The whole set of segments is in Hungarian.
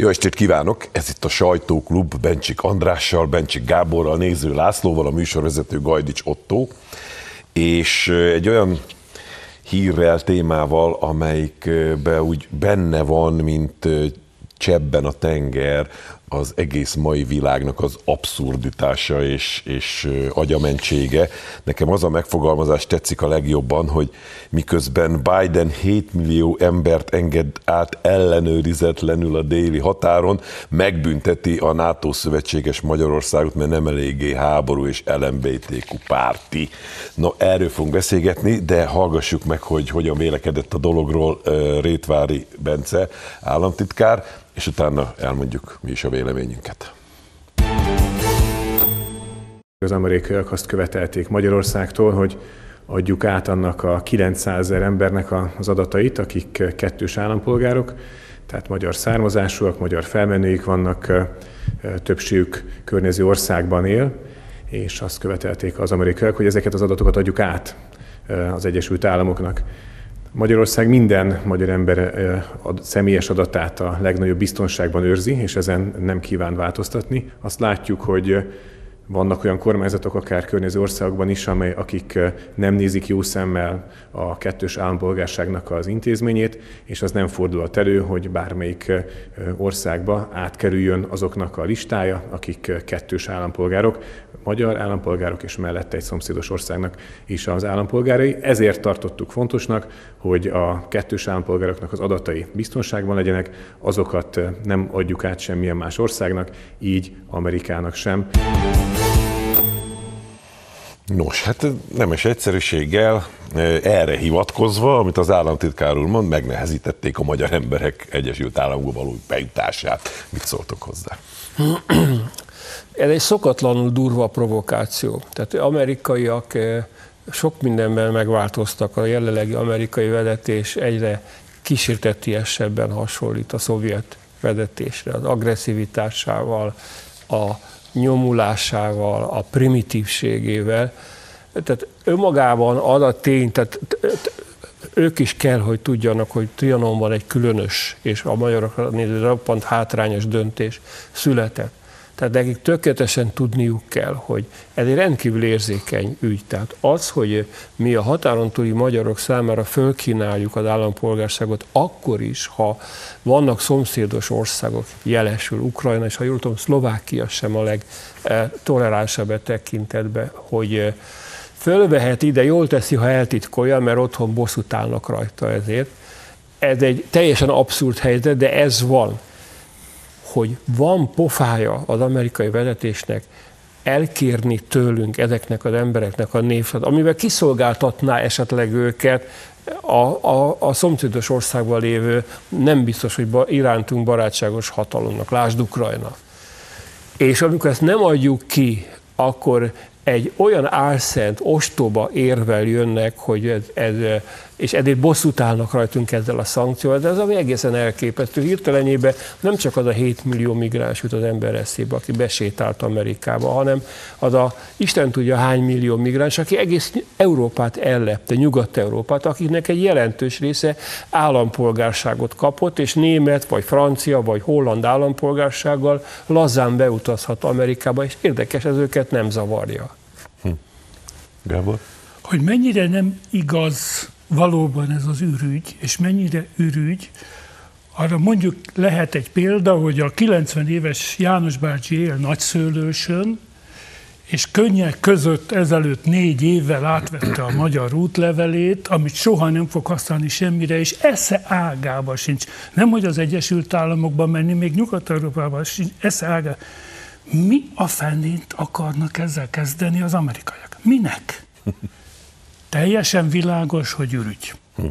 Jó estét kívánok! Ez itt a Sajtóklub Bencsik Andrással, Bencsik Gáborral, Néző Lászlóval, a műsorvezető Gajdics Otto, és egy olyan hírrel, témával, amelyikbe úgy benne van, mint csebben a tenger, az egész mai világnak az abszurditása és, és agyamentsége. Nekem az a megfogalmazás tetszik a legjobban, hogy miközben Biden 7 millió embert enged át ellenőrizetlenül a déli határon, megbünteti a NATO szövetséges Magyarországot, mert nem eléggé háború és LMBTQ párti. Na, erről fogunk beszélgetni, de hallgassuk meg, hogy hogyan vélekedett a dologról Rétvári Bence államtitkár és utána elmondjuk mi is a véleményünket. Az amerikaiak azt követelték Magyarországtól, hogy adjuk át annak a 900 ezer embernek az adatait, akik kettős állampolgárok, tehát magyar származásúak, magyar felmenőik vannak, többségük környező országban él, és azt követelték az amerikaiak, hogy ezeket az adatokat adjuk át az Egyesült Államoknak. Magyarország minden magyar ember a személyes adatát a legnagyobb biztonságban őrzi, és ezen nem kíván változtatni. Azt látjuk, hogy vannak olyan kormányzatok, akár környező országokban is, amely, akik nem nézik jó szemmel a kettős állampolgárságnak az intézményét, és az nem fordulhat elő, hogy bármelyik országba átkerüljön azoknak a listája, akik kettős állampolgárok, magyar állampolgárok és mellette egy szomszédos országnak is az állampolgárai. Ezért tartottuk fontosnak, hogy a kettős állampolgároknak az adatai biztonságban legyenek, azokat nem adjuk át semmilyen más országnak, így Amerikának sem. Nos, hát nemes egyszerűséggel erre hivatkozva, amit az államtitkár úr mond, megnehezítették a magyar emberek Egyesült Államokba való bejutását. Mit szóltok hozzá? Ez egy szokatlanul durva provokáció. Tehát amerikaiak sok mindenben megváltoztak. A jelenlegi amerikai vezetés egyre kísértetiesebben hasonlít a szovjet vezetésre, az agresszivitásával, a nyomulásával, a primitívségével. Tehát önmagában az a tény, tehát ők is kell, hogy tudjanak, hogy Trianonban egy különös és a magyarokra néző roppant hátrányos döntés született. Tehát nekik tökéletesen tudniuk kell, hogy ez egy rendkívül érzékeny ügy. Tehát az, hogy mi a határon túli magyarok számára fölkínáljuk az állampolgárságot, akkor is, ha vannak szomszédos országok, jelesül Ukrajna, és ha jól tudom, Szlovákia sem a legtoleránsabb e tekintetben, hogy e, fölvehet ide, jól teszi, ha eltitkolja, mert otthon bosszút állnak rajta ezért. Ez egy teljesen abszurd helyzet, de ez van hogy van pofája az amerikai vezetésnek elkérni tőlünk ezeknek az embereknek a névsat, amivel kiszolgáltatná esetleg őket a, a, a szomszédos országban lévő nem biztos, hogy irántunk barátságos hatalomnak, lásd Ukrajna. És amikor ezt nem adjuk ki, akkor egy olyan álszent, ostoba érvel jönnek, hogy ez, ez és ezért bosszút állnak rajtunk ezzel a szankcióval, de ez ami egészen elképesztő. Hirtelenjében nem csak az a 7 millió migráns jut az ember eszébe, aki besétált Amerikába, hanem az a Isten tudja hány millió migráns, aki egész Európát ellepte, Nyugat-Európát, akiknek egy jelentős része állampolgárságot kapott, és német, vagy francia, vagy holland állampolgársággal lazán beutazhat Amerikába, és érdekes, ez őket nem zavarja. Hm. Gábor? Hogy mennyire nem igaz valóban ez az ürügy, és mennyire ürügy, arra mondjuk lehet egy példa, hogy a 90 éves János bácsi él nagyszőlősön, és könnyek között ezelőtt négy évvel átvette a magyar útlevelét, amit soha nem fog használni semmire, és esze ágába sincs. Nem, hogy az Egyesült Államokban menni, még Nyugat-Európában sincs, esze ágába. Mi a fennét akarnak ezzel kezdeni az amerikaiak? Minek? Teljesen világos, hogy ürügy. Hm.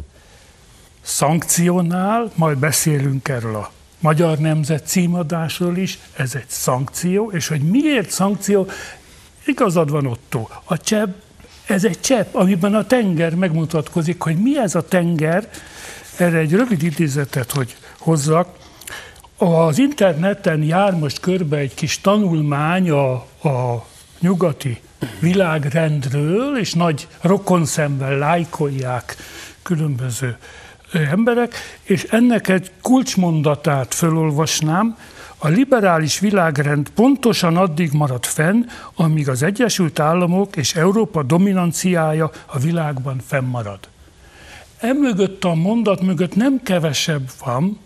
Szankcionál, majd beszélünk erről a Magyar Nemzet címadásról is, ez egy szankció, és hogy miért szankció, igazad van Otto, a csepp, ez egy csepp, amiben a tenger megmutatkozik, hogy mi ez a tenger, erre egy rövid idézetet, hogy hozzak. Az interneten jár most körbe egy kis tanulmány a, a nyugati világrendről, és nagy rokonszemben lájkolják különböző emberek, és ennek egy kulcsmondatát felolvasnám, a liberális világrend pontosan addig marad fenn, amíg az Egyesült Államok és Európa dominanciája a világban fennmarad. Emögött a mondat mögött nem kevesebb van,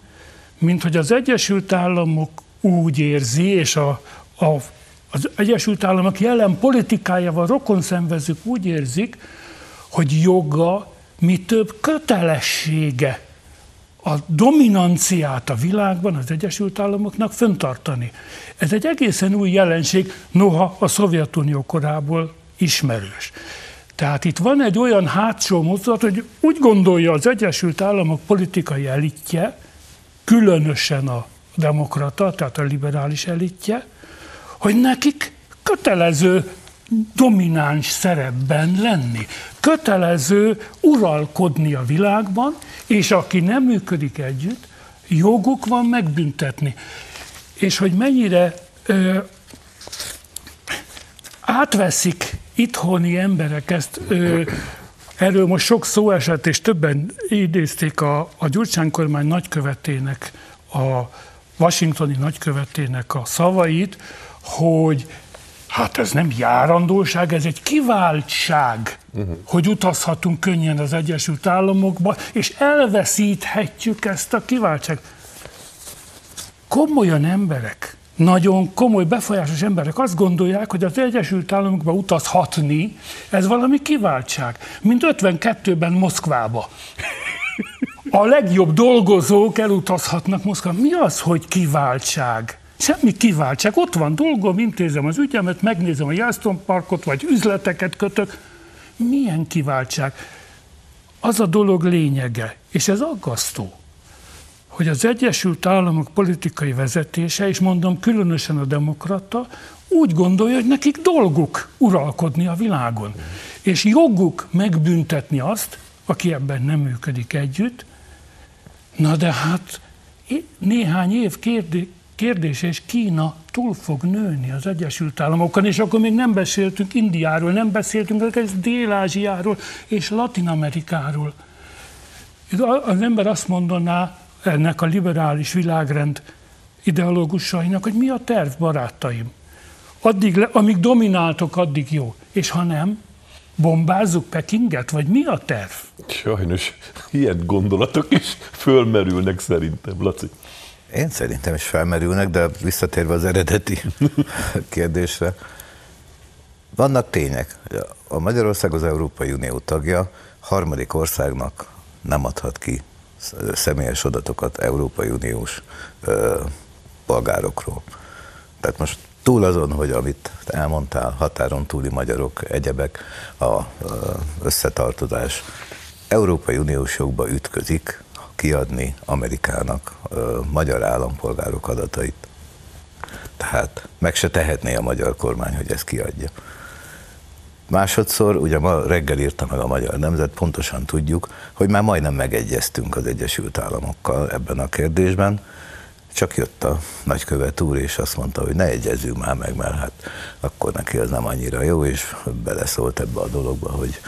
mint hogy az Egyesült Államok úgy érzi, és a, a, az Egyesült Államok jelen politikájával rokon szenvezők úgy érzik, hogy joga, mi több kötelessége a dominanciát a világban az Egyesült Államoknak föntartani. Ez egy egészen új jelenség, noha a Szovjetunió korából ismerős. Tehát itt van egy olyan hátsó mozdulat, hogy úgy gondolja az Egyesült Államok politikai elitje, különösen a demokrata, tehát a liberális elitje, hogy nekik kötelező domináns szerepben lenni. Kötelező uralkodni a világban, és aki nem működik együtt, joguk van megbüntetni. És hogy mennyire ö, átveszik itthoni emberek ezt, ö, erről most sok szó esett, és többen idézték a, a Gyurcsány kormány nagykövetének, a washingtoni nagykövetének a szavait, hogy Hát ez nem járandóság, ez egy kiváltság, uh-huh. hogy utazhatunk könnyen az Egyesült Államokba, és elveszíthetjük ezt a kiváltságot. Komolyan emberek, nagyon komoly, befolyásos emberek azt gondolják, hogy az Egyesült Államokba utazhatni, ez valami kiváltság, mint 52-ben Moszkvába. A legjobb dolgozók elutazhatnak Moszkvába. Mi az, hogy kiváltság? Semmi kiváltság. Ott van dolgom, intézem az ügyemet, megnézem a Jászton Parkot, vagy üzleteket kötök. Milyen kiváltság? Az a dolog lényege, és ez aggasztó, hogy az Egyesült Államok politikai vezetése, és mondom különösen a demokrata, úgy gondolja, hogy nekik dolguk uralkodni a világon. És joguk megbüntetni azt, aki ebben nem működik együtt. Na de hát néhány év kérdé, kérdés, és Kína túl fog nőni az Egyesült Államokon, és akkor még nem beszéltünk Indiáról, nem beszéltünk az Dél-Ázsiáról és Latin-Amerikáról. Az ember azt mondaná ennek a liberális világrend ideológusainak, hogy mi a terv, barátaim. Addig, le, amíg domináltok, addig jó. És ha nem, bombázzuk Pekinget, vagy mi a terv? Sajnos ilyen gondolatok is fölmerülnek szerintem, Laci. Én szerintem is felmerülnek, de visszatérve az eredeti kérdésre, vannak tények. A Magyarország az Európai Unió tagja, harmadik országnak nem adhat ki személyes adatokat Európai Uniós ö, polgárokról. Tehát most túl azon, hogy amit elmondtál, határon túli magyarok, egyebek, a összetartozás Európai Uniós jogba ütközik, kiadni Amerikának ö, magyar állampolgárok adatait. Tehát meg se tehetné a magyar kormány, hogy ezt kiadja. Másodszor, ugye ma reggel írta meg a Magyar Nemzet, pontosan tudjuk, hogy már majdnem megegyeztünk az Egyesült Államokkal ebben a kérdésben, csak jött a nagykövet úr, és azt mondta, hogy ne egyezzünk már meg, mert hát akkor neki az nem annyira jó, és beleszólt ebbe a dologba, hogy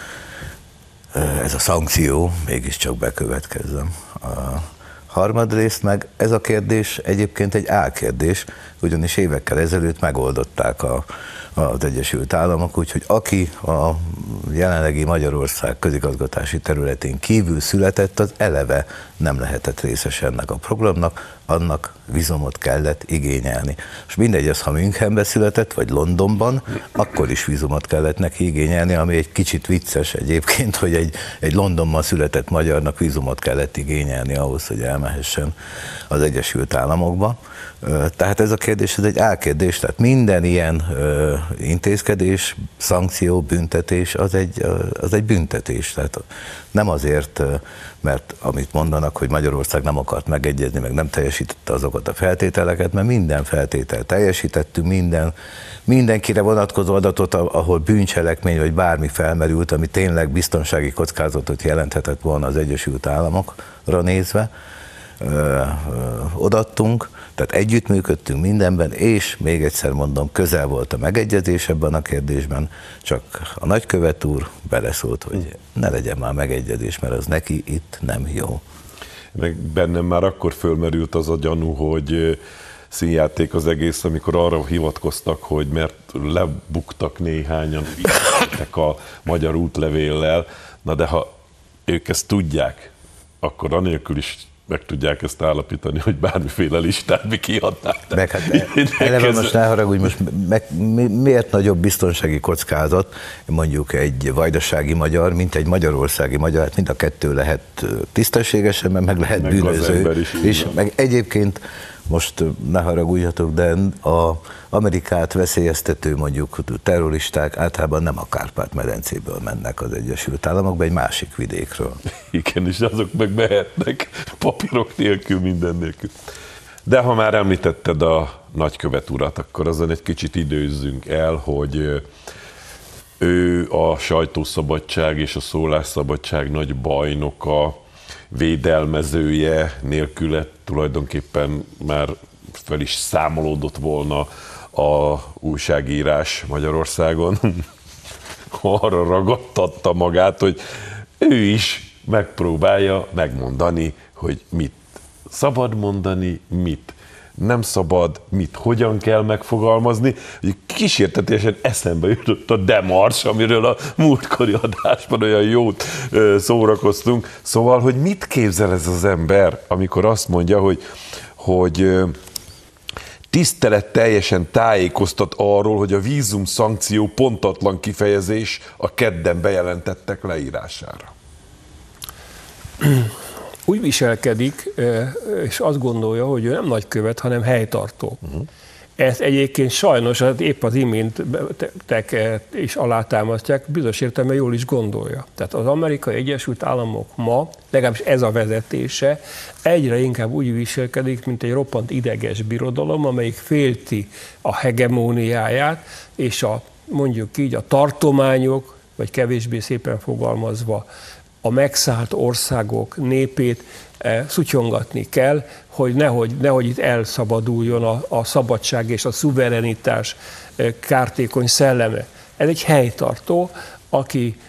ez a szankció mégiscsak bekövetkezzem. A harmadrészt meg ez a kérdés egyébként egy álkérdés, ugyanis évekkel ezelőtt megoldották a, az Egyesült Államok, úgyhogy aki a jelenlegi Magyarország közigazgatási területén kívül született, az eleve nem lehetett részes ennek a programnak, annak vizumot kellett igényelni. És mindegy, az ha Münchenbe született, vagy Londonban, akkor is vizumot kellett neki igényelni, ami egy kicsit vicces egyébként, hogy egy, egy Londonban született magyarnak vizumot kellett igényelni ahhoz, hogy elmehessen az Egyesült Államokba. Tehát ez a kérdés, ez egy álkérdés, tehát minden ilyen intézkedés, szankció, büntetés, az egy, az egy büntetés. Tehát nem azért, mert amit mondanak, hogy Magyarország nem akart megegyezni, meg nem teljesítette azokat a feltételeket, mert minden feltétel teljesítettünk, minden, mindenkire vonatkozó adatot, ahol bűncselekmény vagy bármi felmerült, ami tényleg biztonsági kockázatot jelenthetett volna az Egyesült Államokra nézve, odattunk, tehát együttműködtünk mindenben, és még egyszer mondom, közel volt a megegyezés ebben a kérdésben, csak a nagykövet úr beleszólt, hogy ne legyen már megegyezés, mert az neki itt nem jó. meg bennem már akkor fölmerült az a gyanú, hogy színjáték az egész, amikor arra hivatkoztak, hogy mert lebuktak néhányan a magyar útlevéllel, na de ha ők ezt tudják, akkor anélkül is meg tudják ezt állapítani, hogy bármiféle listát mi kiadnák. Meg hát eleve most ne haragudj, most meg, miért nagyobb biztonsági kockázat mondjuk egy vajdasági magyar, mint egy magyarországi magyar, hát mind a kettő lehet tisztességesen, mert meg lehet meg bűnöző. Is, és meg egyébként most ne haragudjatok, de a Amerikát veszélyeztető mondjuk terroristák általában nem a Kárpát-medencéből mennek az Egyesült Államokba, egy másik vidékről. Igen, és azok meg mehetnek papírok nélkül, minden nélkül. De ha már említetted a nagykövet urat, akkor azon egy kicsit időzzünk el, hogy ő a sajtószabadság és a szólásszabadság nagy bajnoka, védelmezője nélküle tulajdonképpen már fel is számolódott volna a újságírás Magyarországon. Arra ragadtatta magát, hogy ő is megpróbálja megmondani, hogy mit szabad mondani, mit nem szabad, mit hogyan kell megfogalmazni, kísértetésen eszembe jutott a demars, amiről a múltkori adásban olyan jót szórakoztunk. Szóval, hogy mit képzel ez az ember, amikor azt mondja, hogy, hogy tisztelet teljesen tájékoztat arról, hogy a vízum szankció pontatlan kifejezés a kedden bejelentettek leírására úgy viselkedik, és azt gondolja, hogy ő nem nagykövet, hanem helytartó. Uh-huh. Ezt egyébként sajnos hát épp az imént is alátámasztják, bizonyos értelemben jól is gondolja. Tehát az Amerikai Egyesült Államok ma, legalábbis ez a vezetése, egyre inkább úgy viselkedik, mint egy roppant ideges birodalom, amelyik félti a hegemóniáját, és a mondjuk így a tartományok, vagy kevésbé szépen fogalmazva a megszállt országok népét eh, szutyongatni kell, hogy nehogy, nehogy itt elszabaduljon a, a szabadság és a szuverenitás eh, kártékony szelleme. Ez egy helytartó, aki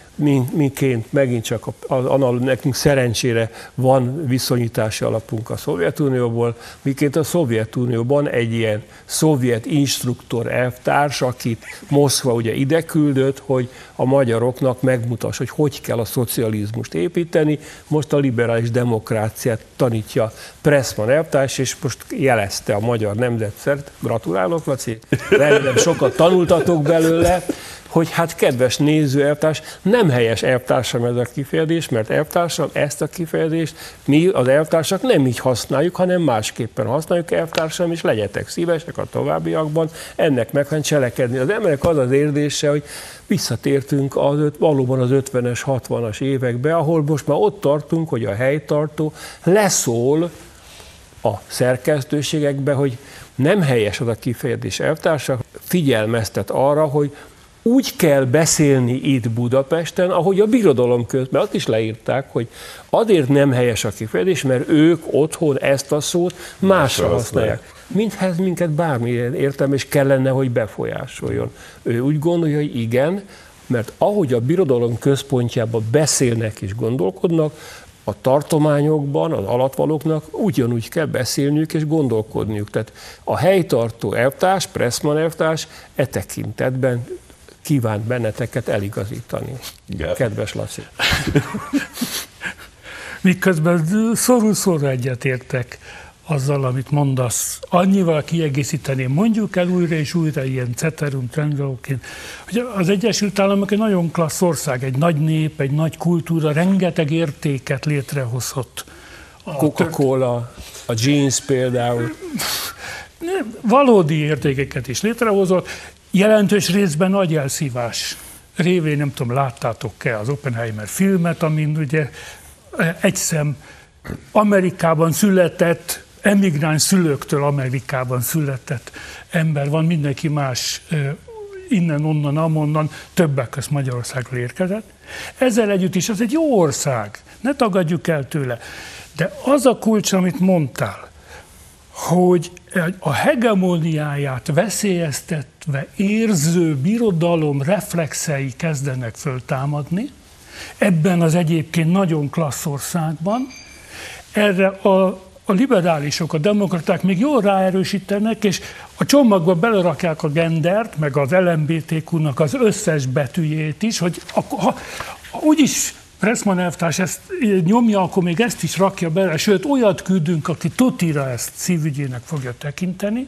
miként megint csak a, nekünk szerencsére van viszonyítási alapunk a Szovjetunióból, miként a Szovjetunióban egy ilyen szovjet instruktor elvtárs, akit Moszkva ugye ide küldött, hogy a magyaroknak megmutassa, hogy hogy kell a szocializmust építeni. Most a liberális demokráciát tanítja Pressman elvtárs, és most jelezte a magyar nemzetszert. Gratulálok, Laci! Remélem sokat tanultatok belőle, hogy hát kedves néző elvtárs, nem helyes elvtársam ez a kifejezés, mert elvtársam ezt a kifejezést mi az elvtársak nem így használjuk, hanem másképpen használjuk elvtársam, és legyetek szívesek a továbbiakban ennek meg cselekedni. Az emberek az az érzése, hogy visszatértünk az, valóban az 50-es, 60-as évekbe, ahol most már ott tartunk, hogy a helytartó leszól a szerkesztőségekbe, hogy nem helyes az a kifejezés elvtársak, figyelmeztet arra, hogy úgy kell beszélni itt Budapesten, ahogy a birodalom közben azt is leírták, hogy azért nem helyes a kifejezés, mert ők otthon ezt a szót másra használják. Minthez minket bármilyen értelme és kellene, hogy befolyásoljon. Ő úgy gondolja, hogy igen, mert ahogy a birodalom központjában beszélnek és gondolkodnak, a tartományokban, az alatvalóknak ugyanúgy kell beszélniük és gondolkodniuk. Tehát a helytartó elvtárs, Pressman elvtárs e tekintetben kívánt benneteket eligazítani. Igen. Kedves Laci. Miközben szorú-szorú egyetértek azzal, amit mondasz. Annyival kiegészíteném, mondjuk el újra és újra ilyen ceterum trendolóként, hogy az Egyesült Államok egy nagyon klassz ország, egy nagy nép, egy nagy kultúra, rengeteg értéket létrehozott. A Coca-Cola, a jeans például. Valódi értékeket is létrehozott, jelentős részben nagy elszívás révén, nem tudom, láttátok-e az Oppenheimer filmet, amin ugye egy szem Amerikában született, emigráns szülőktől Amerikában született ember van, mindenki más innen, onnan, amonnan, többek között Magyarországról érkezett. Ezzel együtt is az egy jó ország, ne tagadjuk el tőle. De az a kulcs, amit mondtál, hogy a hegemóniáját veszélyeztetve érző birodalom reflexei kezdenek föltámadni, ebben az egyébként nagyon klassz országban, erre a, a liberálisok, a demokraták még jól ráerősítenek, és a csomagba belerakják a gendert, meg az LMBTQ-nak az összes betűjét is, hogy akkor, ha, úgyis Pressman elvtárs ezt nyomja, akkor még ezt is rakja bele, sőt olyat küldünk, aki tutira ezt szívügyének fogja tekinteni,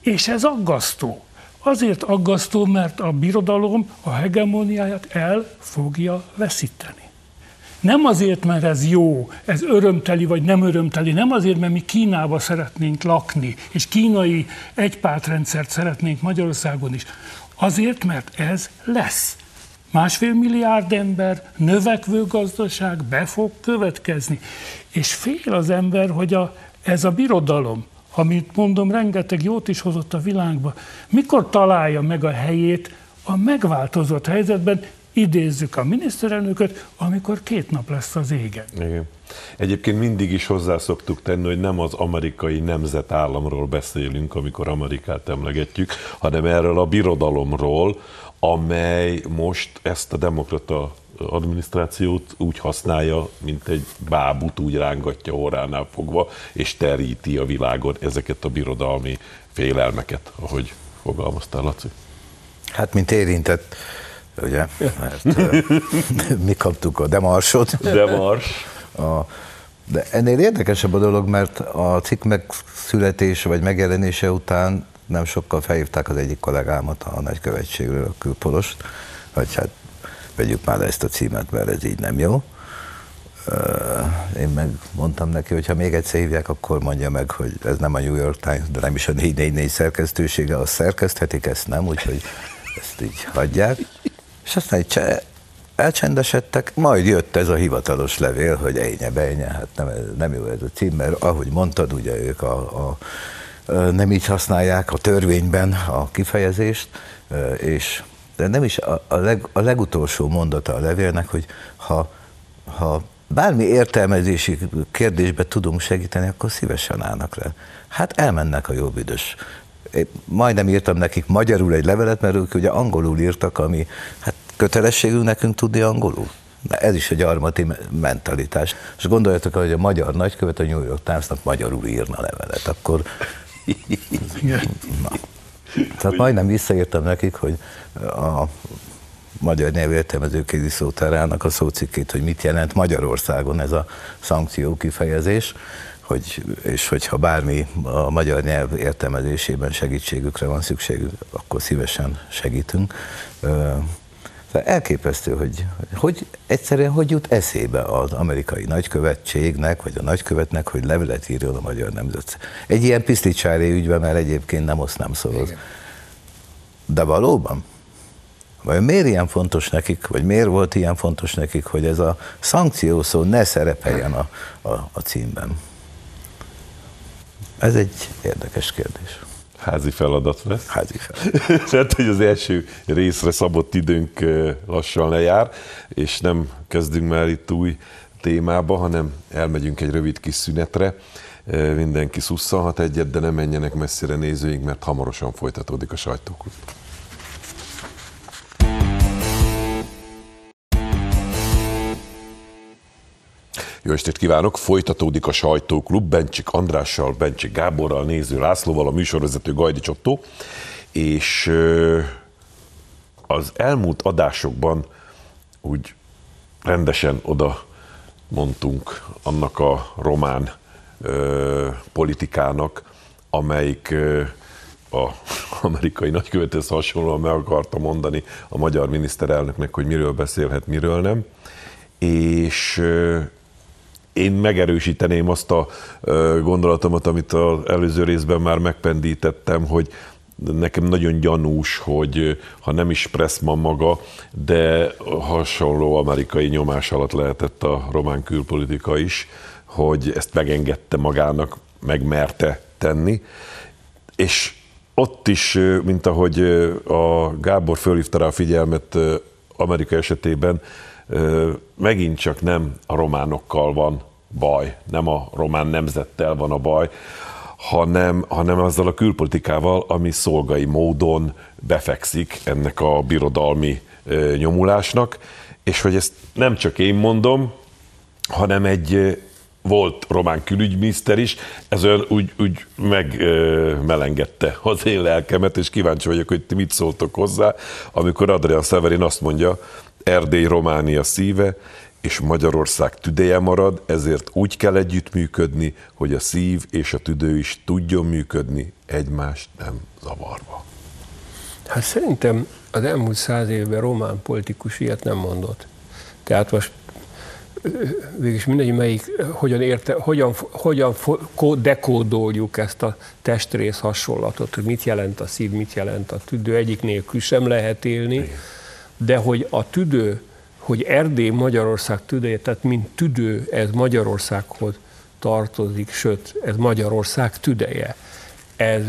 és ez aggasztó. Azért aggasztó, mert a birodalom a hegemóniáját el fogja veszíteni. Nem azért, mert ez jó, ez örömteli vagy nem örömteli, nem azért, mert mi Kínába szeretnénk lakni, és kínai egypártrendszert szeretnénk Magyarországon is. Azért, mert ez lesz. Másfél milliárd ember, növekvő gazdaság be fog következni. És fél az ember, hogy a, ez a birodalom, amit mondom, rengeteg jót is hozott a világba, mikor találja meg a helyét a megváltozott helyzetben, idézzük a miniszterelnököt, amikor két nap lesz az égen. Igen. Egyébként mindig is hozzászoktuk tenni, hogy nem az amerikai nemzetállamról beszélünk, amikor Amerikát emlegetjük, hanem erről a birodalomról, amely most ezt a demokrata adminisztrációt úgy használja, mint egy bábut, úgy rángatja orránál fogva, és teríti a világon ezeket a birodalmi félelmeket, ahogy fogalmaztál, Laci. Hát, mint érintett, ugye, mert mi kaptuk a demarsot. Demars. A, de ennél érdekesebb a dolog, mert a cikk megszületése vagy megjelenése után nem sokkal felhívták az egyik kollégámat a nagykövetségről, a külpolost, hogy hát vegyük már ezt a címet, mert ez így nem jó. Én meg mondtam neki, hogy ha még egyszer hívják, akkor mondja meg, hogy ez nem a New York Times, de nem is a 444 szerkesztősége, azt szerkeszthetik, ezt nem, úgyhogy ezt így hagyják. És aztán egy elcsendesedtek, majd jött ez a hivatalos levél, hogy ejnye, bejnye, hát nem, nem jó ez a cím, mert ahogy mondtad, ugye ők a, a nem így használják a törvényben a kifejezést, és de nem is a, a, leg, a legutolsó mondata a levélnek, hogy ha, ha bármi értelmezési kérdésbe tudunk segíteni, akkor szívesen állnak le. Hát elmennek a jó büdös. Én majdnem írtam nekik magyarul egy levelet, mert ők ugye angolul írtak, ami hát kötelességünk nekünk tudni angolul. De ez is egy armati mentalitás. És gondoljatok, hogy a magyar nagykövet a New York Timesnak magyarul írna levelet, akkor Na. Tehát majdnem visszaírtam nekik, hogy a magyar nyelvértelmező kéziszótárának a szócikkét, hogy mit jelent Magyarországon ez a szankció kifejezés, hogy, és hogyha bármi a magyar nyelv értelmezésében segítségükre van szükségük, akkor szívesen segítünk. Elképesztő, hogy, hogy egyszerűen hogy jut eszébe az amerikai nagykövetségnek, vagy a nagykövetnek, hogy levelet írjon a magyar nemzet. Egy ilyen piszlicsári ügyben, mert egyébként nem oszt, nem szoroz. De valóban? Vagy miért ilyen fontos nekik, vagy miért volt ilyen fontos nekik, hogy ez a szankció szó ne szerepeljen a, a, a címben? Ez egy érdekes kérdés. Házi feladat lesz. Házi feladat. Tehát, hogy az első részre szabott időnk lassan lejár, és nem kezdünk már itt új témába, hanem elmegyünk egy rövid kis szünetre. Mindenki szusszanhat egyet, de nem menjenek messzire nézőink, mert hamarosan folytatódik a sajtókút. Jó estét kívánok! Folytatódik a sajtóklub Bencsik Andrással, Bencsik Gáborral, Néző Lászlóval, a műsorvezető Gajdi Csottó, és az elmúlt adásokban úgy rendesen oda mondtunk annak a román ö, politikának, amelyik ö, a amerikai nagykövethez hasonlóan meg akarta mondani a magyar miniszterelnöknek, hogy miről beszélhet, miről nem. És én megerősíteném azt a gondolatomat, amit az előző részben már megpendítettem, hogy nekem nagyon gyanús, hogy ha nem is Pressman maga, de hasonló amerikai nyomás alatt lehetett a román külpolitika is, hogy ezt megengedte magának, megmerte tenni. És ott is, mint ahogy a Gábor fölhívta rá a figyelmet Amerika esetében, megint csak nem a románokkal van baj, nem a román nemzettel van a baj, hanem, hanem azzal a külpolitikával, ami szolgai módon befekszik ennek a birodalmi nyomulásnak, és hogy ezt nem csak én mondom, hanem egy volt román külügyminiszter is, ez olyan úgy, úgy megmelengedte az én lelkemet, és kíváncsi vagyok, hogy ti mit szóltok hozzá, amikor Adrian Severin azt mondja, Erdély Románia szíve, és Magyarország tüdeje marad, ezért úgy kell együttműködni, hogy a szív és a tüdő is tudjon működni, egymást nem zavarva. Hát szerintem az elmúlt száz évben román politikus ilyet nem mondott. Tehát most végülis mindegy, melyik, hogyan, érte, hogyan, hogyan dekódoljuk ezt a testrész hasonlatot, hogy mit jelent a szív, mit jelent a tüdő, egyik nélkül sem lehet élni, de hogy a tüdő, hogy Erdély Magyarország tüdeje, tehát mint tüdő, ez Magyarországhoz tartozik, sőt, ez Magyarország tüdeje. Ez,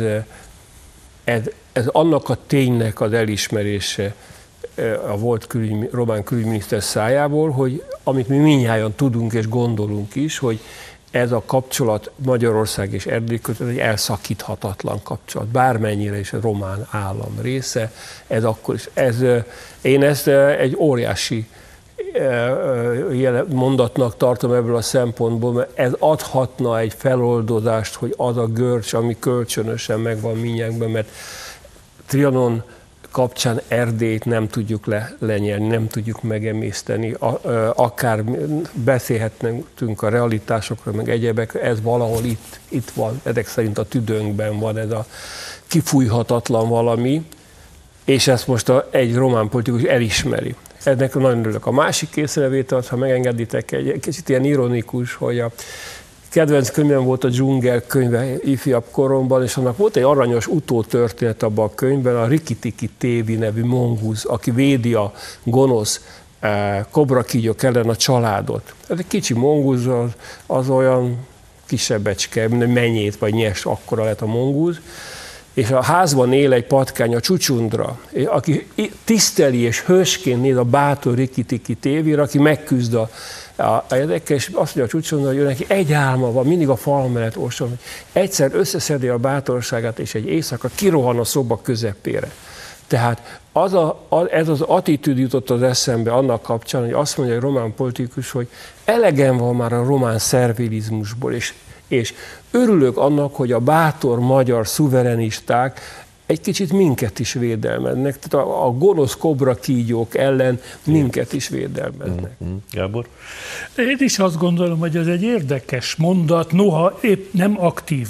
ez, ez annak a ténynek az elismerése, a volt külügy, román külügyminiszter szájából, hogy amit mi minnyáján tudunk és gondolunk is, hogy ez a kapcsolat Magyarország és Erdély között egy elszakíthatatlan kapcsolat, bármennyire is a román állam része, ez akkor is. Ez, én ezt egy óriási mondatnak tartom ebből a szempontból, mert ez adhatna egy feloldozást, hogy az a görcs, ami kölcsönösen megvan minnyánkban, mert Trianon kapcsán Erdélyt nem tudjuk le, lenyelni, nem tudjuk megemészteni, a, akár beszélhetünk a realitásokról, meg egyebek, ez valahol itt, itt van, ezek szerint a tüdőnkben van ez a kifújhatatlan valami, és ezt most a, egy román politikus elismeri. Ennek nagyon örülök. A másik észrevétel, ha megengeditek, egy kicsit ilyen ironikus, hogy a kedvenc könyvem volt a dzsungel könyve ifjabb koromban, és annak volt egy aranyos utótörténet abban a könyvben, a Rikitiki Tévi nevű mongúz, aki védi a gonosz eh, kobrakígyok ellen a családot. Ez egy kicsi mongúz, az, az olyan kisebbecske, mennyét vagy nyes, akkora lett a mongúz, és a házban él egy patkány, a csucsundra, aki tiszteli és hősként néz a bátor Rikitiki tévére, aki megküzd a a, érdekes, azt mondja a csúcson, hogy neki egy álma van, mindig a fal mellett orson, hogy egyszer összeszedi a bátorságát, és egy éjszaka kirohan a szoba közepére. Tehát az a, ez az attitűd jutott az eszembe annak kapcsán, hogy azt mondja egy román politikus, hogy elegen van már a román szervilizmusból, és, és örülök annak, hogy a bátor magyar szuverenisták egy kicsit minket is védelmeznek, tehát a, a gonosz kobra kígyók ellen minket is védelmeznek. Mm-hmm. Gábor? Én is azt gondolom, hogy ez egy érdekes mondat, noha épp nem aktív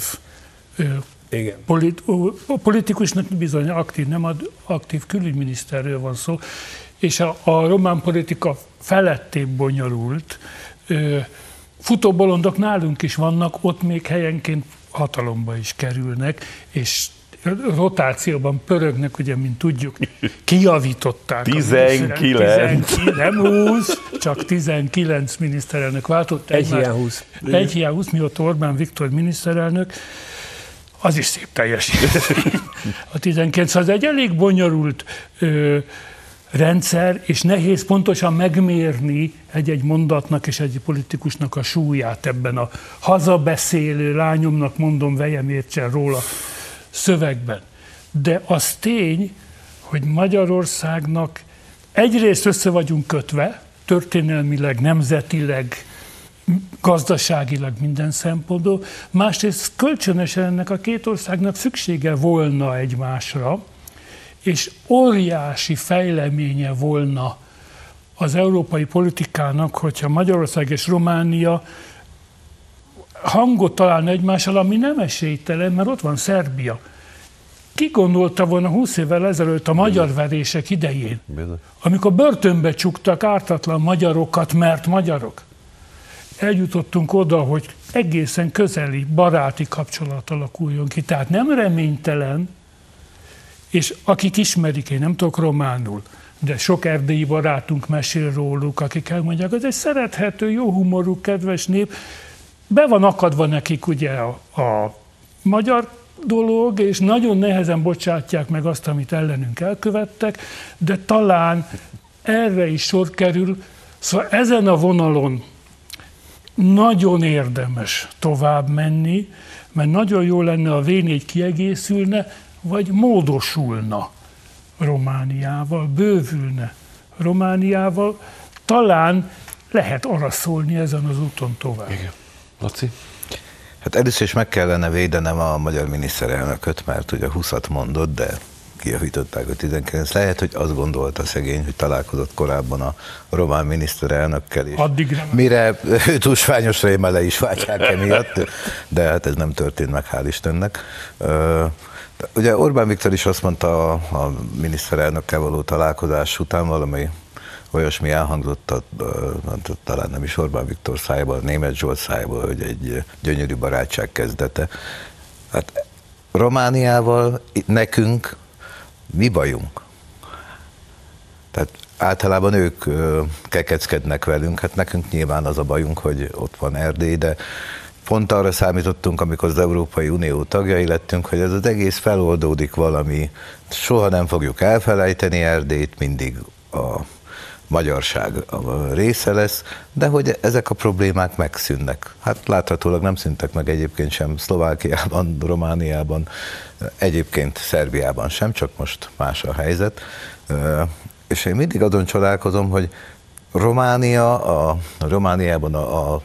igen. Polit, politikusnak bizony aktív, nem ad, aktív külügyminiszterről van szó, és a, a román politika felettébb bonyolult. Futóbolondok nálunk is vannak, ott még helyenként hatalomba is kerülnek, és rotációban pörögnek, ugye, mint tudjuk, kijavították. 19. 19 nem 20, csak 19 miniszterelnök váltott. Egy hiány 20. Egy hiány 20, mióta Orbán Viktor miniszterelnök. Az is szép teljesítmény. A 19 az egy elég bonyolult ö, rendszer, és nehéz pontosan megmérni egy-egy mondatnak és egy politikusnak a súlyát ebben a hazabeszélő lányomnak mondom, vejem értsen róla szövegben. De az tény, hogy Magyarországnak egyrészt össze vagyunk kötve, történelmileg, nemzetileg, gazdaságilag minden szempontból, másrészt kölcsönösen ennek a két országnak szüksége volna egymásra, és óriási fejleménye volna az európai politikának, hogyha Magyarország és Románia hangot találna egymással, ami nem esélytelen, mert ott van Szerbia. Ki gondolta volna 20 évvel ezelőtt a magyar verések idején, amikor börtönbe csuktak ártatlan magyarokat, mert magyarok? Eljutottunk oda, hogy egészen közeli, baráti kapcsolat alakuljon ki. Tehát nem reménytelen, és akik ismerik, én nem tudok románul, de sok erdélyi barátunk mesél róluk, akik elmondják, hogy ez egy szerethető, jó humorú, kedves nép, be van akadva nekik ugye a, a magyar dolog, és nagyon nehezen bocsátják meg azt, amit ellenünk elkövettek, de talán erre is sor kerül. Szóval ezen a vonalon nagyon érdemes tovább menni, mert nagyon jó lenne, a V4 kiegészülne, vagy módosulna Romániával, bővülne Romániával, talán lehet arra szólni ezen az úton tovább. Igen. Laci? Hát először is meg kellene védenem a magyar miniszterelnököt, mert ugye 20-at mondott, de kijavították a 19. Lehet, hogy azt gondolta szegény, hogy találkozott korábban a román miniszterelnökkel, és Addig nem. mire ő tusványos rémele is vágyják emiatt, de hát ez nem történt meg, hál' Istennek. Ugye Orbán Viktor is azt mondta a, a miniszterelnökkel való találkozás után valami olyasmi elhangzott, a, talán nem is Orbán Viktor szájából, Német Zsolt szájából, hogy egy gyönyörű barátság kezdete. Hát Romániával nekünk mi bajunk? Tehát általában ők kekeckednek velünk, hát nekünk nyilván az a bajunk, hogy ott van Erdély, de pont arra számítottunk, amikor az Európai Unió tagjai lettünk, hogy ez az egész feloldódik valami, soha nem fogjuk elfelejteni Erdélyt, mindig a magyarság része lesz, de hogy ezek a problémák megszűnnek. Hát láthatólag nem szűntek meg egyébként sem Szlovákiában, Romániában, egyébként Szerbiában sem, csak most más a helyzet. És én mindig azon csodálkozom, hogy Románia, a, a Romániában a, a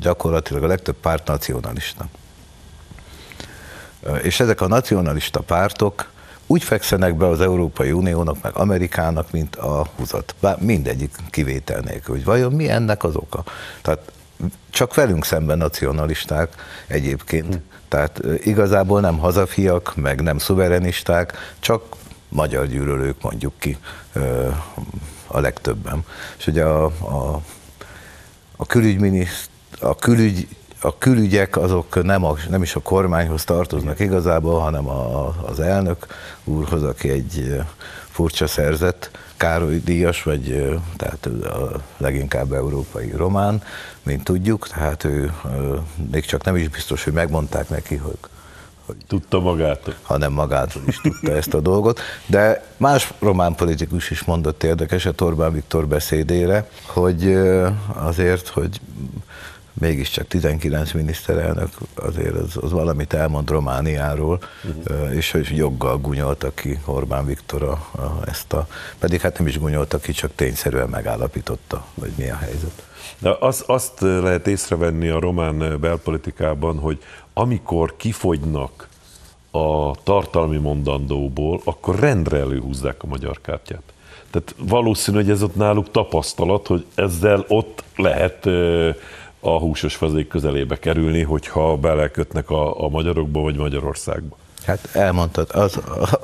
gyakorlatilag a legtöbb párt nacionalista. És ezek a nacionalista pártok úgy fekszenek be az Európai Uniónak, meg Amerikának, mint a húzat. Bár mindegyik kivétel nélkül, hogy vajon mi ennek az oka. Tehát csak velünk szemben nacionalisták egyébként. Hm. Tehát igazából nem hazafiak, meg nem szuverenisták, csak magyar gyűlölők mondjuk ki a legtöbben. És ugye a, a, a külügyminiszter a, külügy, a külügyek azok nem, a, nem is a kormányhoz tartoznak igazából, hanem a, az elnök úrhoz, aki egy furcsa szerzett, Károly díjas, vagy tehát a leginkább európai román, mint tudjuk, tehát ő még csak nem is biztos, hogy megmondták neki, hogy hogy tudta magától. Hanem magától is tudta ezt a dolgot. De más román politikus is mondott érdekeset Orbán Viktor beszédére, hogy azért, hogy mégiscsak 19 miniszterelnök, azért az, az valamit elmond Romániáról, uh-huh. és hogy joggal gunyolta ki Orbán Viktor a, a, ezt a, pedig hát nem is gunyolta ki, csak tényszerűen megállapította, hogy mi a helyzet. De az, azt lehet észrevenni a román belpolitikában, hogy amikor kifogynak a tartalmi mondandóból, akkor rendre előhúzzák a magyar kártyát. Tehát valószínű, hogy ez ott náluk tapasztalat, hogy ezzel ott lehet a húsos fazék közelébe kerülni, hogyha belekötnek a, a magyarokba vagy Magyarországba. Hát elmondtad, az, a,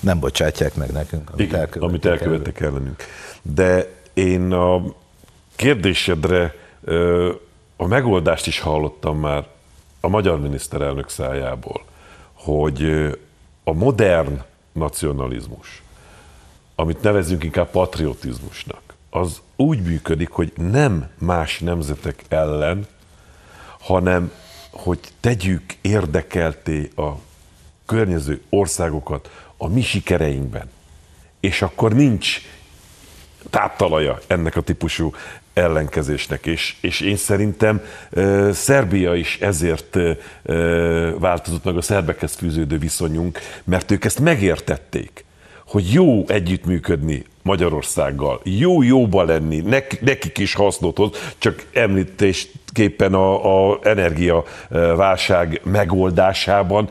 nem bocsátják meg nekünk, amit Igen, elkövettek, amit elkövettek ellenünk. De én a kérdésedre a megoldást is hallottam már a magyar miniszterelnök szájából, hogy a modern nacionalizmus, amit nevezünk inkább patriotizmusnak, az úgy működik, hogy nem más nemzetek ellen, hanem hogy tegyük érdekelté a környező országokat a mi sikereinkben. És akkor nincs táptalaja ennek a típusú ellenkezésnek, és, és én szerintem uh, Szerbia is ezért uh, változott meg a szerbekhez fűződő viszonyunk, mert ők ezt megértették, hogy jó együttműködni Magyarországgal, jó jóba lenni, nek, nekik is hasznot hoz, csak említésképpen a, a energiaválság megoldásában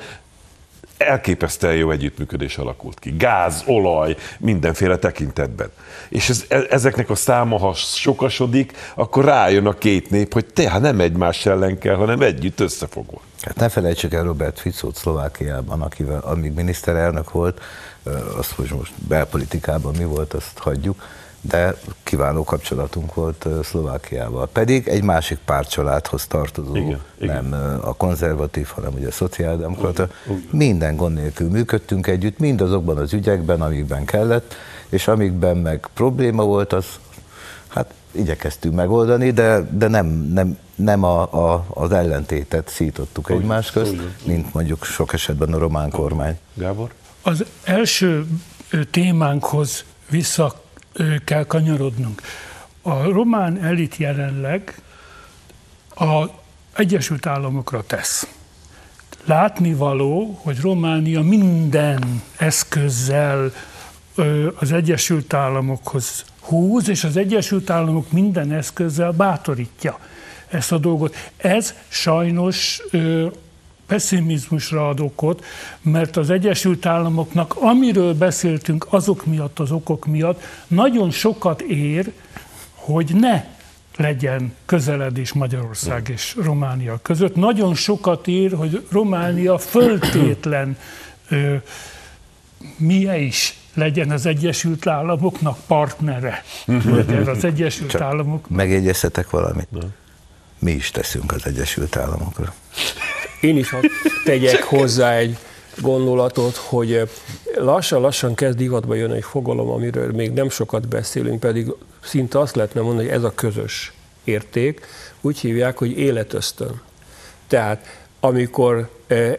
elképesztően jó együttműködés alakult ki. Gáz, olaj, mindenféle tekintetben. És ez, e, ezeknek a száma, ha sokasodik, akkor rájön a két nép, hogy te hát nem egymás ellen kell, hanem együtt összefogva. Hát ne felejtsük el Robert Ficót Szlovákiában, akivel amíg miniszterelnök volt, azt, hogy most belpolitikában mi volt, azt hagyjuk, de kiváló kapcsolatunk volt Szlovákiával. Pedig egy másik pártcsaládhoz tartozó, igen, nem igen. a konzervatív, hanem ugye a szociáldemokrata. Minden gond nélkül működtünk együtt, mindazokban az ügyekben, amikben kellett, és amikben meg probléma volt, az hát igyekeztünk megoldani, de, de nem, nem, nem a, a, az ellentétet szítottuk egymás közt, mint mondjuk sok esetben a román kormány. Gábor? Az első témánkhoz vissza kell kanyarodnunk. A román elit jelenleg az Egyesült Államokra tesz. Látnivaló, hogy Románia minden eszközzel az Egyesült Államokhoz húz, és az Egyesült Államok minden eszközzel bátorítja. ezt a dolgot. Ez sajnos pessimizmusra ad okot, mert az Egyesült Államoknak, amiről beszéltünk azok miatt, az okok miatt, nagyon sokat ér, hogy ne legyen közeledés Magyarország és Románia között. Nagyon sokat ír, hogy Románia föltétlen ö, milyen is legyen az Egyesült Államoknak partnere. Legyen az Egyesült Csak Államok. Megjegyezhetek valamit? Mi is teszünk az Egyesült Államokra. Én is tegyek hozzá egy gondolatot, hogy lassan-lassan kezd divatba jönni egy fogalom, amiről még nem sokat beszélünk, pedig szinte azt lehetne mondani, hogy ez a közös érték, úgy hívják, hogy életösztön. Tehát amikor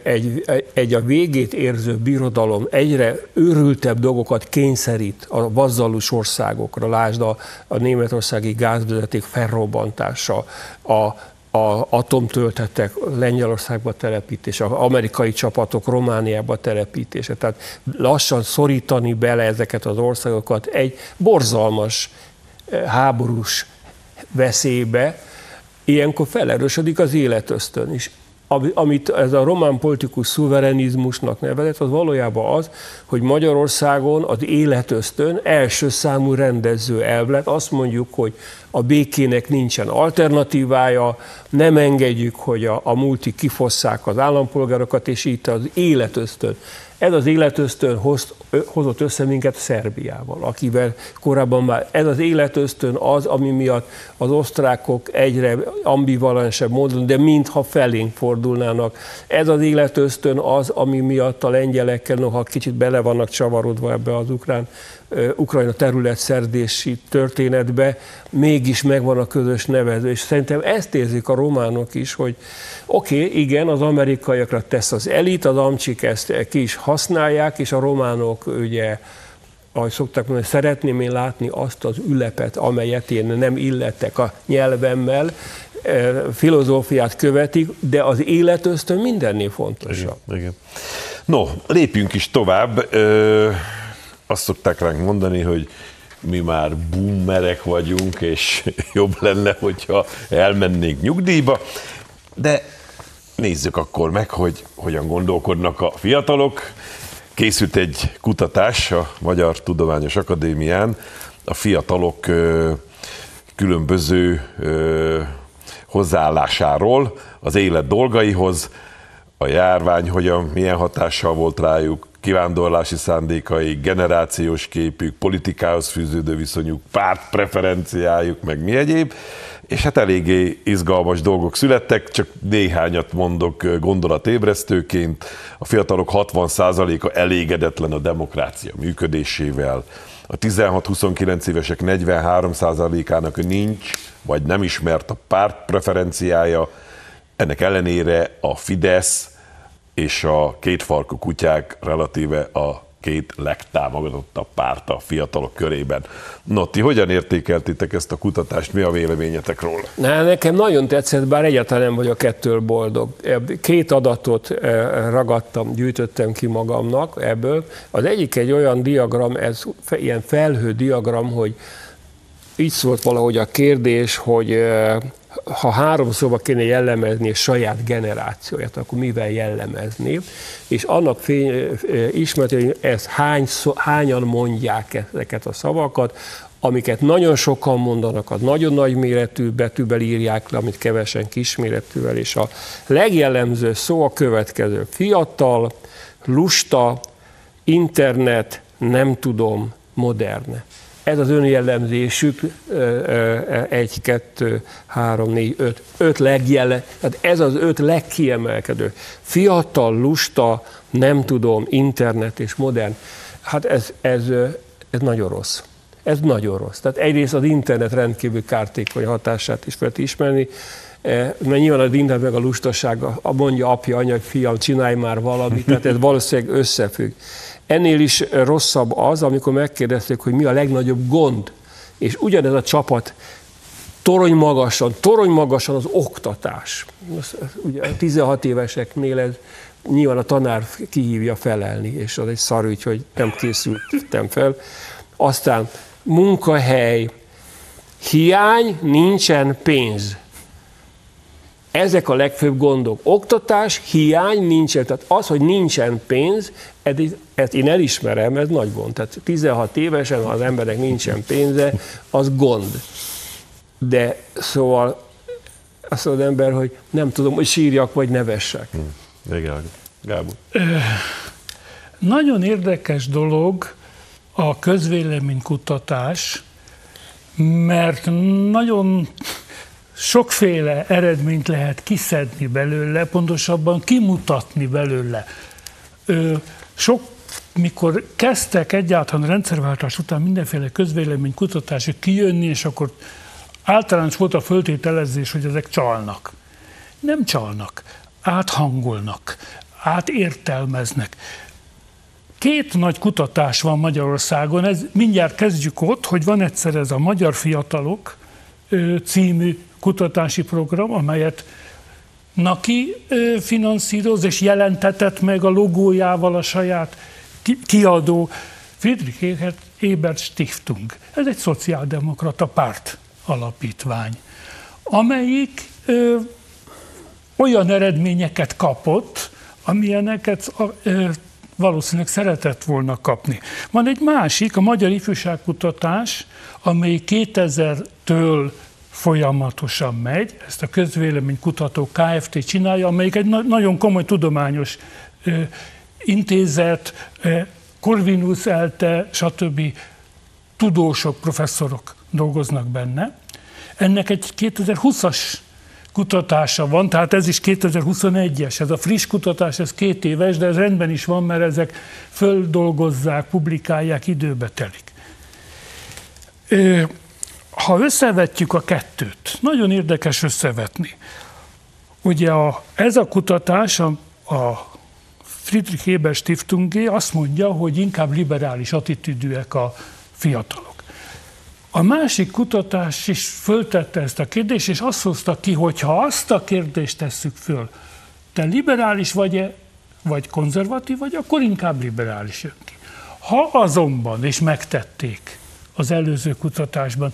egy, egy a végét érző birodalom egyre őrültebb dolgokat kényszerít a vazzalus országokra, lásd a, a németországi gázvezeték felrobbantása, a, a atomtöltetek Lengyelországba telepítése, amerikai csapatok Romániába telepítése. Tehát lassan szorítani bele ezeket az országokat egy borzalmas eh, háborús veszélybe, ilyenkor felerősödik az életösztön is amit ez a román politikus szuverenizmusnak nevezett, az valójában az, hogy Magyarországon az életösztön első számú rendező elv lett. Azt mondjuk, hogy a békének nincsen alternatívája, nem engedjük, hogy a, a multi kifosszák az állampolgárokat, és itt az életösztön. Ez az életösztön hoz, hozott össze minket Szerbiával, akivel korábban már ez az életösztön az, ami miatt az osztrákok egyre ambivalensebb módon, de mintha felénk fordulnának. Ez az életösztön az, ami miatt a lengyelekkel, noha kicsit bele vannak csavarodva ebbe az ukrán Ukrajna területszerdési történetbe mégis megvan a közös nevező. És szerintem ezt érzik a románok is, hogy oké, okay, igen, az amerikaiakra tesz az elit, az amcsik ezt ki is használják, és a románok ugye ahogy szokták mondani, szeretném én látni azt az ülepet, amelyet én nem illettek a nyelvemmel, filozófiát követik, de az életöztön mindennél fontosabb. Igen, igen. No, lépjünk is tovább. Ö azt szokták ránk mondani, hogy mi már boomerek vagyunk, és jobb lenne, hogyha elmennénk nyugdíjba, de nézzük akkor meg, hogy hogyan gondolkodnak a fiatalok. Készült egy kutatás a Magyar Tudományos Akadémián. A fiatalok különböző hozzáállásáról az élet dolgaihoz, a járvány hogyan, milyen hatással volt rájuk, kivándorlási szándékai, generációs képük, politikához fűződő viszonyuk, párt preferenciájuk, meg mi egyéb, és hát eléggé izgalmas dolgok születtek, csak néhányat mondok gondolatébresztőként. A fiatalok 60%-a elégedetlen a demokrácia működésével, a 16-29 évesek 43%-ának nincs, vagy nem ismert a párt preferenciája, ennek ellenére a Fidesz és a kétfarkú kutyák relatíve a két legtámogatottabb párt a fiatalok körében. No, ti hogyan értékeltétek ezt a kutatást, mi a véleményetek róla? Na, nekem nagyon tetszett, bár egyáltalán nem vagyok ettől boldog. Két adatot eh, ragadtam, gyűjtöttem ki magamnak ebből. Az egyik egy olyan diagram, ez ilyen felhő diagram, hogy így szólt valahogy a kérdés, hogy eh, ha három szóba kéne jellemezni a saját generációját, akkor mivel jellemezni? És annak fény, ismereti, hogy ez hány, szó, hányan mondják ezeket a szavakat, amiket nagyon sokan mondanak, az nagyon nagy méretű betűvel írják le, amit kevesen kisméretűvel, és a legjellemző szó a következő. Fiatal, lusta, internet, nem tudom, modern. Ez az önjellemzésük, egy, kettő, három, négy, öt, öt legjele, tehát ez az öt legkiemelkedő. Fiatal, lusta, nem tudom, internet és modern. Hát ez, ez, ez nagyon rossz. Ez nagyon rossz. Tehát egyrészt az internet rendkívül kártékony hatását is fel ismerni, mert nyilván az internet meg a lustaság, a mondja apja, anya, fiam, csinálj már valamit, tehát ez valószínűleg összefügg. Ennél is rosszabb az, amikor megkérdezték, hogy mi a legnagyobb gond, és ugyanez a csapat torony magasan, torony magasan az oktatás. Ugye 16 éveseknél ez nyilván a tanár kihívja felelni, és az egy szar ügy, hogy nem készültem fel. Aztán munkahely, hiány, nincsen pénz. Ezek a legfőbb gondok. Oktatás, hiány, nincsen. Tehát az, hogy nincsen pénz, ezt én elismerem, ez nagy gond. Tehát 16 évesen, ha az emberek nincsen pénze, az gond. De szóval azt mondja az ember, hogy nem tudom, hogy sírjak vagy nevessek. Hmm. Igen, Gábor. Nagyon érdekes dolog a közvéleménykutatás, mert nagyon sokféle eredményt lehet kiszedni belőle, pontosabban kimutatni belőle. Sok, mikor kezdtek egyáltalán a rendszerváltás után mindenféle közvéleménykutatások kijönni, és akkor általános volt a föltételezés, hogy ezek csalnak. Nem csalnak, áthangolnak, átértelmeznek. Két nagy kutatás van Magyarországon, ez, mindjárt kezdjük ott, hogy van egyszer ez a Magyar Fiatalok című kutatási program, amelyet Naki finanszíroz, és jelentetett meg a logójával a saját kiadó Friedrich Ebert Stiftung. Ez egy szociáldemokrata párt alapítvány, amelyik ö, olyan eredményeket kapott, amilyeneket ö, valószínűleg szeretett volna kapni. Van egy másik, a Magyar Ifjúságkutatás, amely 2000-től folyamatosan megy, ezt a közvéleménykutató KFT csinálja, amelyik egy na- nagyon komoly tudományos ö, intézet, ö, Corvinus Elte, stb. tudósok, professzorok dolgoznak benne. Ennek egy 2020-as kutatása van, tehát ez is 2021-es, ez a friss kutatás, ez két éves, de ez rendben is van, mert ezek földolgozzák, publikálják, időbe telik. Ha összevetjük a kettőt, nagyon érdekes összevetni. Ugye a, ez a kutatás, a, a Friedrich Eber Stiftungé azt mondja, hogy inkább liberális attitűdűek a fiatalok. A másik kutatás is föltette ezt a kérdést, és azt hozta ki, hogy ha azt a kérdést tesszük föl, te liberális vagy-e, vagy konzervatív vagy, akkor inkább liberális jön ki. Ha azonban, és megtették az előző kutatásban,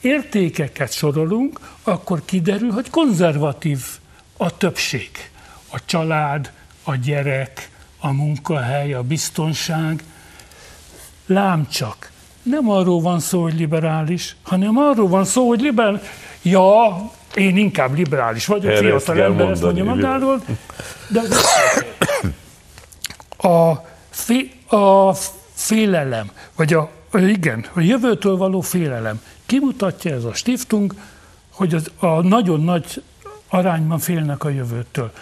értékeket sorolunk, akkor kiderül, hogy konzervatív a többség. A család, a gyerek, a munkahely, a biztonság. Lám csak, nem arról van szó, hogy liberális, hanem arról van szó, hogy liberális. Ja, én inkább liberális vagyok, Erre fiatal ember ezt mondja magáról, de a, fé, a félelem, vagy a, igen, a jövőtől való félelem, kimutatja ez a stiftung, hogy az, a nagyon nagy arányban félnek a jövőtől.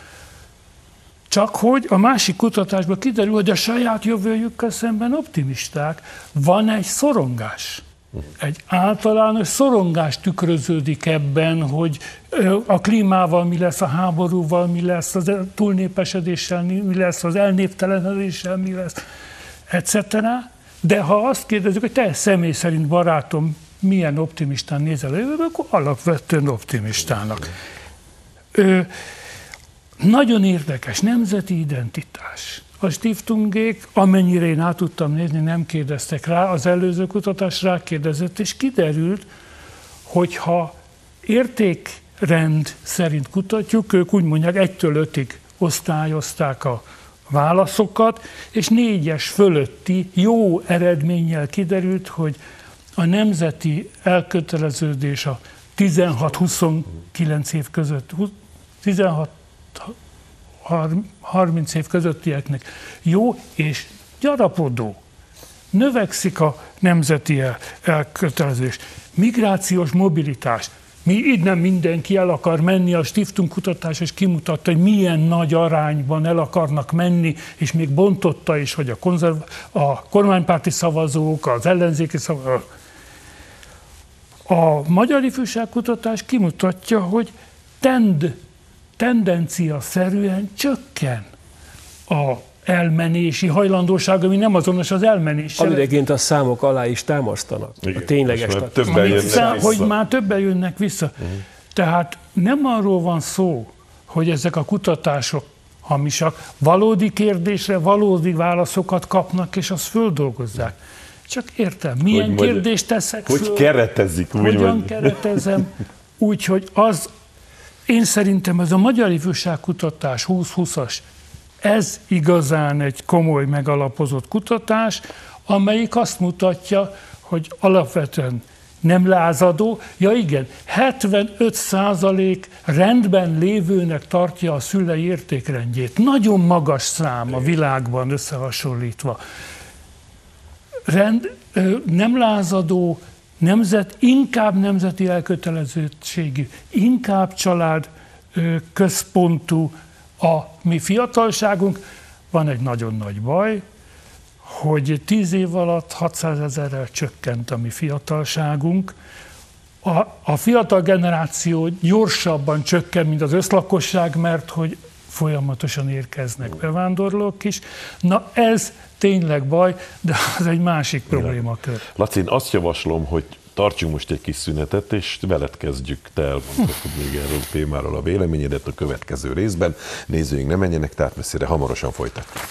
Csak hogy a másik kutatásban kiderül, hogy a saját jövőjükkel szemben optimisták. Van egy szorongás. Egy általános szorongás tükröződik ebben, hogy a klímával mi lesz, a háborúval mi lesz, az túlnépesedéssel mi lesz, az elnéptelenedéssel mi lesz, etc. De ha azt kérdezzük, hogy te személy szerint barátom, milyen optimistán nézel a jövőbe, akkor alapvetően optimistának. Nagyon érdekes, nemzeti identitás. A Stiftungék, amennyire én át tudtam nézni, nem kérdeztek rá, az előző kutatás rákérdezett, és kiderült, hogy ha értékrend szerint kutatjuk, ők úgy mondják, egytől ötig osztályozták a válaszokat, és négyes fölötti jó eredménnyel kiderült, hogy a nemzeti elköteleződés a 16-29 év között, 16 30 év közöttieknek jó és gyarapodó. Növekszik a nemzeti elkötelezés. Migrációs mobilitás. Mi nem mindenki el akar menni, a Stiftung kutatás és kimutatta, hogy milyen nagy arányban el akarnak menni, és még bontotta is, hogy a, konzerv, a kormánypárti szavazók, az ellenzéki szavazók. A magyar ifjúságkutatás kimutatja, hogy tend tendencia szerűen csökken a elmenési hajlandóság, ami nem azonos az elmenéssel. Amideként a számok alá is támasztanak. Igen, a tényleges többen jönnek szám, vissza. Hogy már többen jönnek vissza. Uh-huh. Tehát nem arról van szó, hogy ezek a kutatások hamisak, valódi kérdésre valódi válaszokat kapnak, és azt földolgozzák. Csak értem, milyen hogy kérdést teszek Hogy föl, keretezik, úgy Hogyan keretezem, úgy, hogy az én szerintem ez a magyar ifjúságkutatás 2020-as, ez igazán egy komoly megalapozott kutatás, amelyik azt mutatja, hogy alapvetően nem lázadó. Ja igen, 75 százalék rendben lévőnek tartja a szülei értékrendjét. Nagyon magas szám a világban összehasonlítva. Rend, nem lázadó, nemzet, inkább nemzeti elkötelezettségű, inkább család központú a mi fiatalságunk. Van egy nagyon nagy baj, hogy tíz év alatt 600 ezerrel csökkent a mi fiatalságunk. A, a fiatal generáció gyorsabban csökken, mint az összlakosság, mert hogy folyamatosan érkeznek bevándorlók is. Na ez tényleg baj, de az egy másik problémakör. Laci, én azt javaslom, hogy tartsunk most egy kis szünetet, és veled kezdjük. Te elmondhatod még erről a témáról a véleményedet a következő részben. Nézőink ne menjenek tehát messzire, hamarosan folytatjuk.